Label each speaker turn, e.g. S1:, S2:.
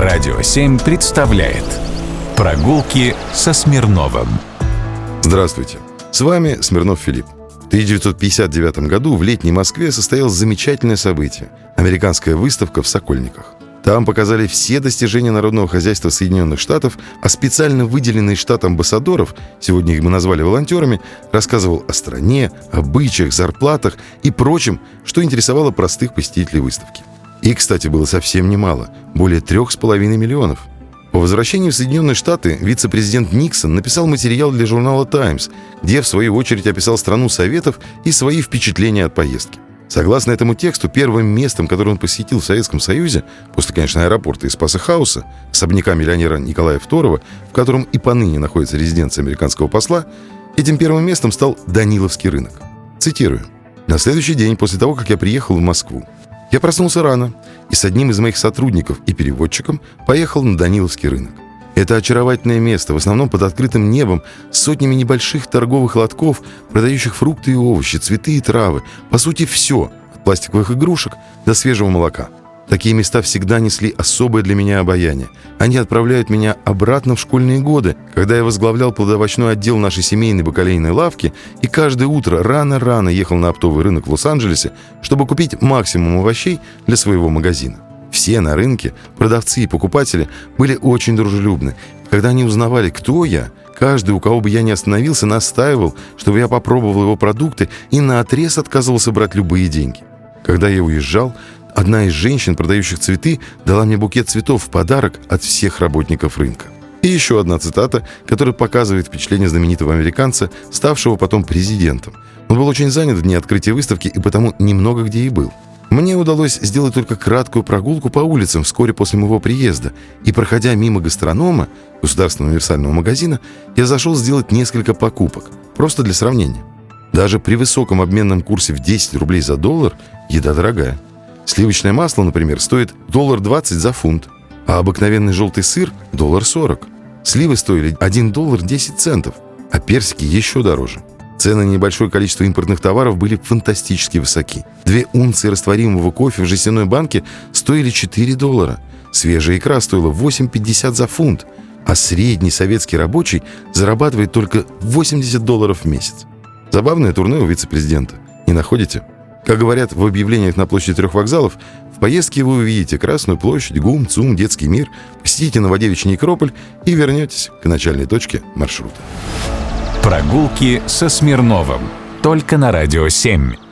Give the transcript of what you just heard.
S1: Радио 7 представляет Прогулки со Смирновым.
S2: Здравствуйте. С вами Смирнов Филипп. В 1959 году в летней Москве состоялось замечательное событие – американская выставка в Сокольниках. Там показали все достижения народного хозяйства Соединенных Штатов, а специально выделенный штат амбассадоров, сегодня их мы назвали волонтерами, рассказывал о стране, обычаях, зарплатах и прочем, что интересовало простых посетителей выставки. И, кстати, было совсем немало – более трех с половиной миллионов. По возвращении в Соединенные Штаты вице-президент Никсон написал материал для журнала «Таймс», где, в свою очередь, описал страну Советов и свои впечатления от поездки. Согласно этому тексту, первым местом, которое он посетил в Советском Союзе, после, конечно, аэропорта и Спаса Хауса, особняка миллионера Николая II, в котором и поныне находится резиденция американского посла, этим первым местом стал Даниловский рынок. Цитирую. «На следующий день после того, как я приехал в Москву, я проснулся рано и с одним из моих сотрудников и переводчиком поехал на Даниловский рынок. Это очаровательное место, в основном под открытым небом, с сотнями небольших торговых лотков, продающих фрукты и овощи, цветы и травы. По сути, все, от пластиковых игрушек до свежего молока – Такие места всегда несли особое для меня обаяние. Они отправляют меня обратно в школьные годы, когда я возглавлял плодовочной отдел нашей семейной бакалейной лавки и каждое утро рано-рано ехал на оптовый рынок в Лос-Анджелесе, чтобы купить максимум овощей для своего магазина. Все на рынке, продавцы и покупатели, были очень дружелюбны. Когда они узнавали, кто я, каждый, у кого бы я ни остановился, настаивал, чтобы я попробовал его продукты и наотрез отказывался брать любые деньги. Когда я уезжал, Одна из женщин, продающих цветы, дала мне букет цветов в подарок от всех работников рынка. И еще одна цитата, которая показывает впечатление знаменитого американца, ставшего потом президентом. Он был очень занят в дни открытия выставки и потому немного где и был. Мне удалось сделать только краткую прогулку по улицам вскоре после моего приезда, и, проходя мимо гастронома, государственного универсального магазина, я зашел сделать несколько покупок, просто для сравнения. Даже при высоком обменном курсе в 10 рублей за доллар еда дорогая. Сливочное масло, например, стоит доллар 20 за фунт, а обыкновенный желтый сыр – доллар 40. Сливы стоили 1 доллар 10 центов, а персики еще дороже. Цены на небольшое количество импортных товаров были фантастически высоки. Две унции растворимого кофе в жестяной банке стоили 4 доллара. Свежая икра стоила 8,50 за фунт, а средний советский рабочий зарабатывает только 80 долларов в месяц. Забавное турне у вице-президента. Не находите? Как говорят в объявлениях на площади трех вокзалов, в поездке вы увидите Красную площадь, ГУМ, ЦУМ, Детский мир, посетите Новодевичий Некрополь и вернетесь к начальной точке маршрута.
S1: Прогулки со Смирновым. Только на «Радио 7».